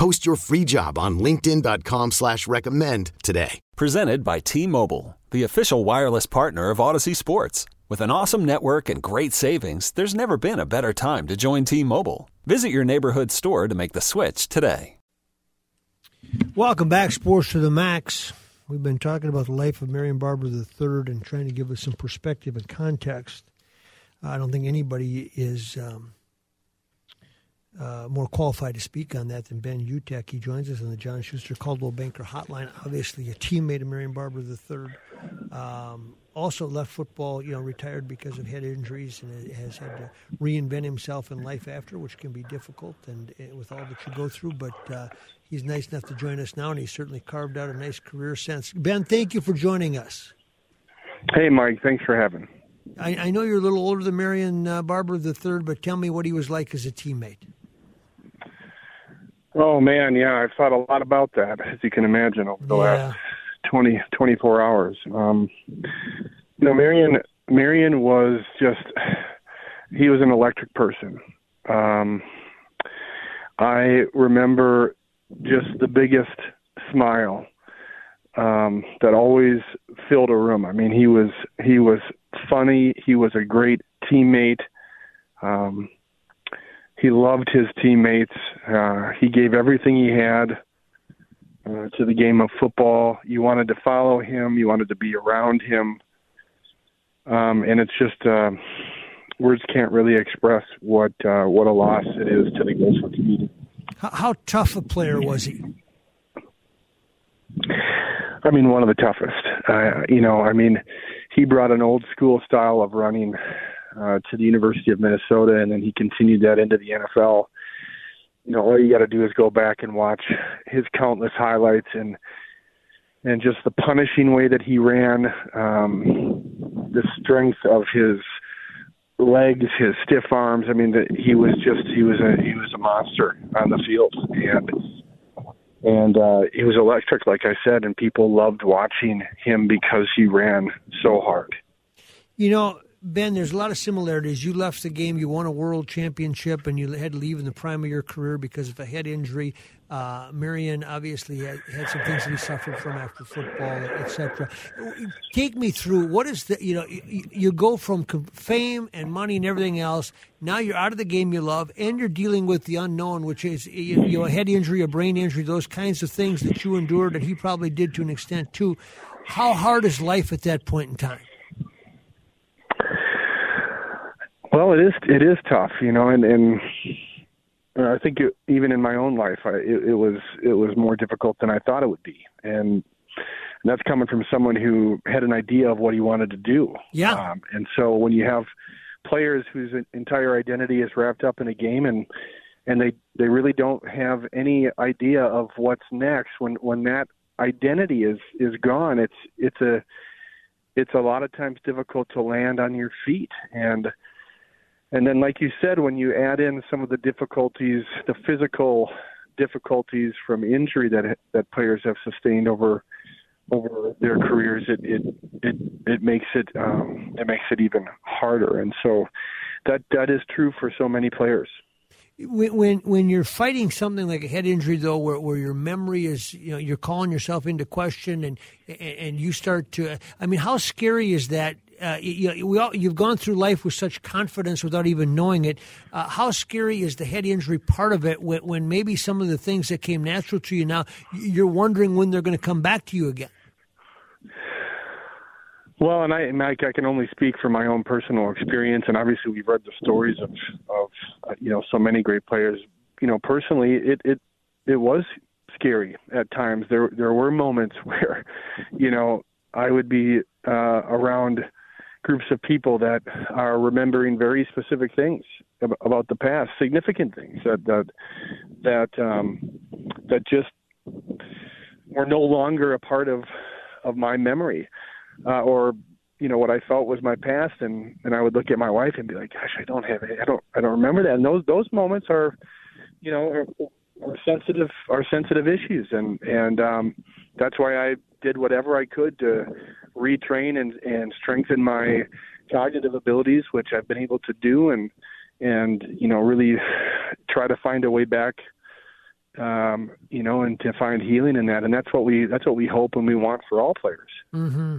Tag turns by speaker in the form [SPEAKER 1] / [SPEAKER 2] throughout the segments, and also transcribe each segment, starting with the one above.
[SPEAKER 1] Post your free job on linkedin.com slash recommend today.
[SPEAKER 2] Presented by T-Mobile, the official wireless partner of Audacy Sports. With an awesome network and great savings, there's never been a better time to join T-Mobile. Visit your neighborhood store to make the switch today.
[SPEAKER 3] Welcome back, Sports to the Max. We've been talking about the life of Marion Barber III and trying to give us some perspective and context. I don't think anybody is um, uh, more qualified to speak on that than Ben Utecht. He joins us on the John Schuster Coldwell Banker Hotline. Obviously, a teammate of Marion Barber III. Um, also left football, you know, retired because of head injuries and has had to reinvent himself in life after, which can be difficult and, and with all that you go through. But uh, he's nice enough to join us now, and he's certainly carved out a nice career since. Ben, thank you for joining us.
[SPEAKER 4] Hey, Mike. Thanks for having.
[SPEAKER 3] I, I know you're a little older than Marion uh, Barber III, but tell me what he was like as a teammate.
[SPEAKER 4] Oh man, yeah, I've thought a lot about that, as you can imagine, over the
[SPEAKER 3] Yeah.
[SPEAKER 4] last 20, 24 hours. Um, you know, Marion, Marion was just, he was an electric person. Um, I remember just the biggest smile um, that always filled a room. I mean, he was he was funny. He was a great teammate. Um, he loved his teammates. Uh, he gave everything he had uh, to the game of football. You wanted to follow him. You wanted to be around him. Um, and it's just uh, words can't really express what uh, what a loss it is to the Gopher community.
[SPEAKER 3] How, how tough a player was he?
[SPEAKER 4] I mean, one of the toughest. Uh, you know, I mean, he brought an old school style of running uh, to the University of Minnesota, and then he continued that into the NFL. You know, all you got to do is go back and watch his countless highlights and and just the punishing way that he ran, um, the strength of his legs, his stiff arms. I mean, the, he was just he was a he was a monster on the field, and and uh, he was electric, like I said, and people loved watching him because he ran so hard.
[SPEAKER 3] You know, Ben, there's a lot of similarities. You left the game, you won a world championship, and you had to leave in the prime of your career because of a head injury. Uh, Marion obviously had, had some things that he suffered from after football, etc. Take me through what is the you know you, you go from fame and money and everything else. Now you're out of the game you love, and you're dealing with the unknown, which is you you know a head injury, a brain injury, those kinds of things that you endured, that he probably did to an extent too. How hard is life at that point in time?
[SPEAKER 4] Well, it is it is tough, you know, and and I think it, even in my own life, I, it, it was it was more difficult than I thought it would be, and, and that's coming from someone who had an idea of what he wanted to do.
[SPEAKER 3] Yeah.
[SPEAKER 4] Um, and so when you have players whose entire identity is wrapped up in a game, and and they they really don't have any idea of what's next, when when that identity is is gone, it's it's a it's a lot of times difficult to land on your feet and and then like you said when you add in some of the difficulties the physical difficulties from injury that that players have sustained over over their careers it it it, it makes it um it makes it even harder. And so that that is true for so many players.
[SPEAKER 3] When when when you're fighting something like a head injury though where, where your memory is you know you're calling yourself into question and and you start to i mean how scary is that uh, you, all, you've gone through life with such confidence without even knowing it. Uh, how scary is the head injury part of it when, when maybe some of the things that came natural to you now, you're wondering when they're going to come back to you again?
[SPEAKER 4] Well, and I, I can only speak from my own personal experience, and obviously we've read the stories of, of uh, you know, so many great players. You know, personally, it it it was scary at times. There there were moments where, you know, I would be uh, around groups of people that are remembering very specific things about the past, significant things that that that um, that just were no longer a part of of my memory, uh, or you know what I felt was my past, and and I would look at my wife and be like, "Gosh, I don't have it. I don't I don't remember that." And those those moments are, you know, are, are sensitive are sensitive issues, and and um, that's why I did whatever I could to retrain and and strengthen my cognitive abilities, which I've been able to do, and and you know really try to find a way back um, you know, and to find healing in that, and that's what we that's what we hope and we want for all players.
[SPEAKER 3] Mm-hmm.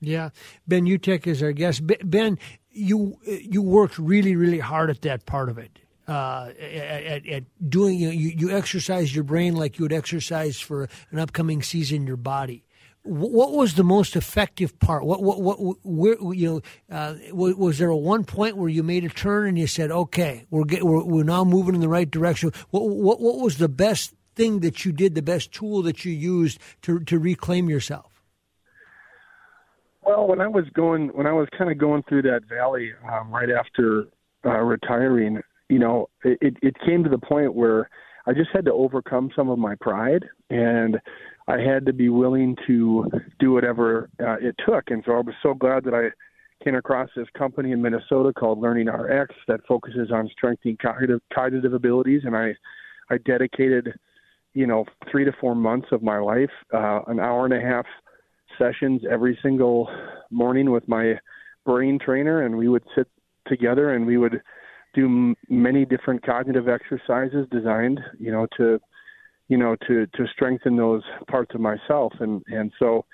[SPEAKER 3] Yeah, Ben Utecht is our guest. Ben, you you worked really really hard at that part of it. Uh, at, at, doing you, you exercise your brain like you would exercise for an upcoming season your body what was the most effective part? What, what, what, where, you know, uh, was there a one point where you made a turn and you said, okay, we're, get, we're, we're now moving in the right direction? What, what, what was the best thing that you did, the best tool that you used to, to reclaim yourself?
[SPEAKER 4] Well, when I was going, when I was kind of going through that valley um, right after uh, retiring, you know, it, it came to the point where I just had to overcome some of my pride and I had to be willing to do whatever uh, it took. And so I was so glad that I came across this company in Minnesota called Learning RX that focuses on strengthening cognitive, cognitive abilities. And I, I dedicated, you know, three to four months of my life, uh, an hour and a half sessions every single morning with my brain trainer, and we would sit together and we would do m- many different cognitive exercises designed, you know, to you know, to to strengthen those parts of myself, and and so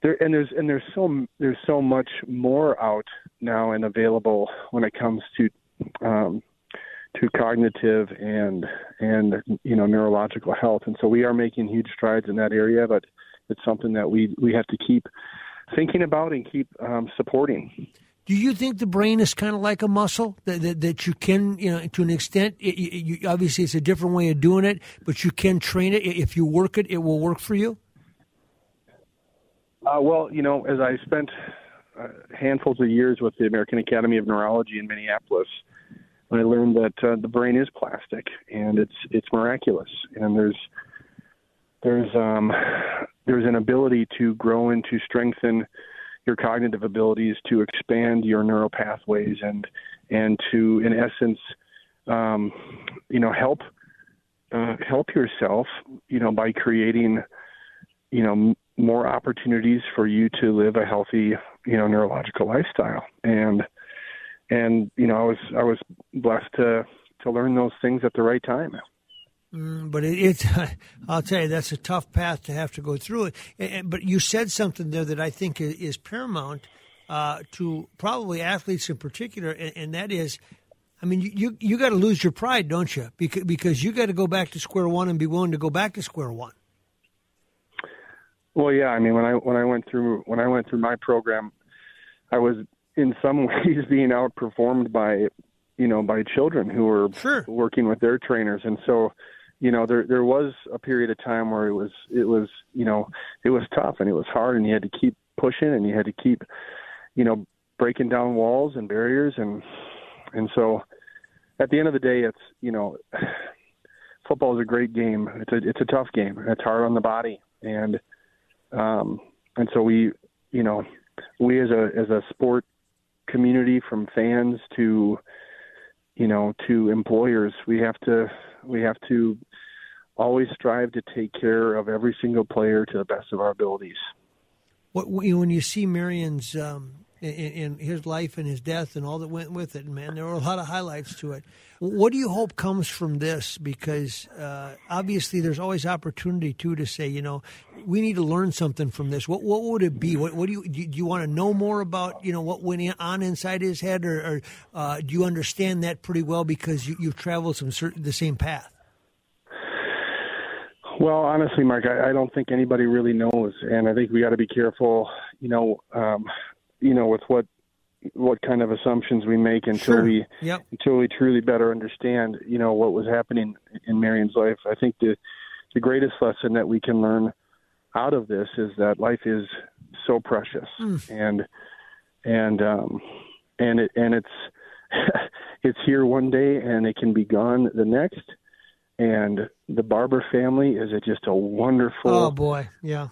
[SPEAKER 4] there and there's and there's so there's so much more out now and available when it comes to um, to cognitive and and you know neurological health, and so we are making huge strides in that area, but it's something that we we have to keep thinking about and keep um, supporting.
[SPEAKER 3] Do you think the brain is kind of like a muscle that, that, that you can, you know, to an extent? It, you, obviously, it's a different way of doing it, but you can train it. If you work it, it will work for you.
[SPEAKER 4] Uh, well, you know, as I spent uh, handfuls of years with the American Academy of Neurology in Minneapolis, I learned that uh, the brain is plastic and it's it's miraculous, and there's there's um, there's an ability to grow and to strengthen your cognitive abilities to expand your neural pathways and and to in essence um, you know help uh, help yourself you know by creating you know m- more opportunities for you to live a healthy you know neurological lifestyle and and you know I was I was blessed to to learn those things at the right time.
[SPEAKER 3] Mm, but it, it's, I'll tell you, that's a tough path to have to go through it. And, but you said something there that I think is, is paramount uh, to probably athletes in particular, and, and that is, I mean, you you, you got to lose your pride, don't you? Because because you got to go back to square one and be willing to go back to square one.
[SPEAKER 4] Well, yeah. I mean, when I when I went through when I went through my program, I was in some ways being outperformed by you know by children who were
[SPEAKER 3] sure.
[SPEAKER 4] working with their trainers, and so you know there there was a period of time where it was it was you know it was tough and it was hard and you had to keep pushing and you had to keep you know breaking down walls and barriers. And and so at the end of the day it's you know football is a great game. It's a it's a tough game. It's hard on the body. And um and so we you know we as a as a sport community from fans to you know to employers we have to we have to always strive to take care of every single player to the best of our abilities.
[SPEAKER 3] What when you see Marion's um, in, in, his life and his death and all that went with it, man, there were a lot of highlights to it. What do you hope comes from this? Because uh, obviously, there's always opportunity too to say, you know, we need to learn something from this. What what would it be? What, what do you do? You want to know more about you know what went on inside his head, or, or uh, do you understand that pretty well because you, have traveled some certain the same path?
[SPEAKER 4] Well, honestly, Mark, I, I don't think anybody really knows, and I think we got to be careful, you know, um, you know, with what what kind of assumptions we make until
[SPEAKER 3] sure.
[SPEAKER 4] we
[SPEAKER 3] yep.
[SPEAKER 4] until we truly better understand, you know, what was happening in Marion's life. I think the the greatest lesson that we can learn out of this is that life is so precious,
[SPEAKER 3] mm.
[SPEAKER 4] and and um, and it and it's it's here one day and it can be gone the next and the Barber family is a, just a wonderful,
[SPEAKER 3] oh boy, yeah,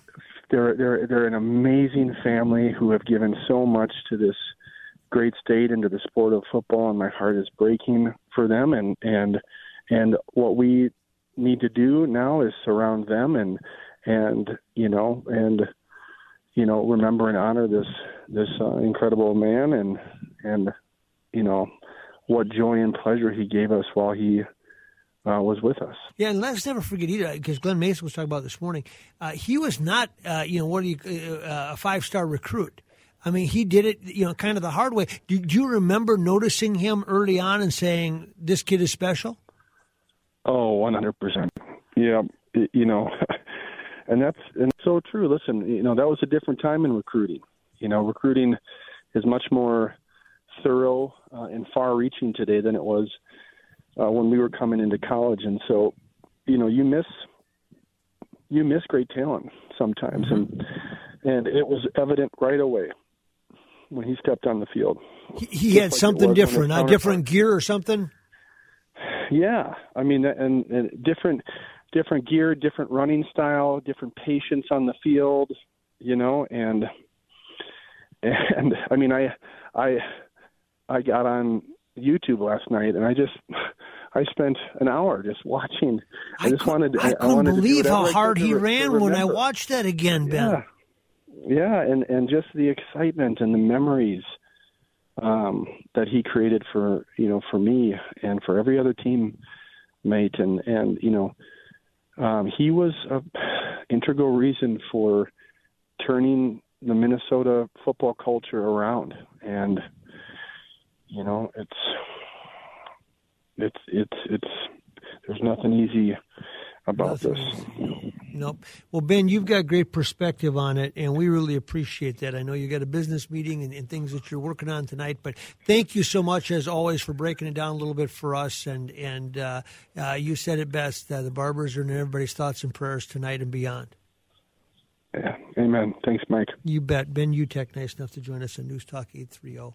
[SPEAKER 4] they're they're they're an amazing family who have given so much to this great state and to the sport of football, and my heart is breaking for them. And and and what we need to do now is surround them and and you know and you know remember and honor this this uh, incredible man and and you know what joy and pleasure he gave us while he uh, was with us.
[SPEAKER 3] Yeah, and let's never forget either, because Glen Mason was talking about this morning. Uh, he was not, uh, you know, what do you, uh, a five star recruit. I mean, he did it, you know, kind of the hard way. Do, do, you remember noticing him early on and saying, "This kid is special"?
[SPEAKER 4] Oh, Oh, one hundred percent. Yeah, you know, and that's and so true. Listen, you know, that was a different time in recruiting. You know, recruiting is much more thorough uh, and far-reaching today than it was uh, when we were coming into college, and so you know you miss you miss great talent sometimes, mm-hmm. and and it was evident right away when he stepped on the field.
[SPEAKER 3] He, he had like something different, a different gear or something.
[SPEAKER 4] Yeah, I mean, and, and different different gear, different running style, different patience on the field, you know, and and I mean, I I I got on YouTube last night, and I just I spent an hour just watching. I, I just wanted.
[SPEAKER 3] I, I
[SPEAKER 4] couldn't
[SPEAKER 3] believe how hard he ran when I watched that again, Ben.
[SPEAKER 4] Yeah, yeah, and and just the excitement and the memories um, that he created for you know for me and for every other teammate, and and you know um, he was a integral reason for turning the Minnesota football culture around, and you know, it's it's it's it's there's nothing easy about nothing this.
[SPEAKER 3] Easy. Nope. Well, Ben, you've got great perspective on it, and we really appreciate that. I know you got a business meeting and, and, things that you're working on tonight, but thank you so much, as always, for breaking it down a little bit for us. And and uh, uh, you said it best: uh, the Barbers are in everybody's thoughts and prayers tonight and beyond.
[SPEAKER 4] Yeah. Amen. Thanks, Mike.
[SPEAKER 3] You bet. Ben Utecht, nice enough to join us on News Talk 830.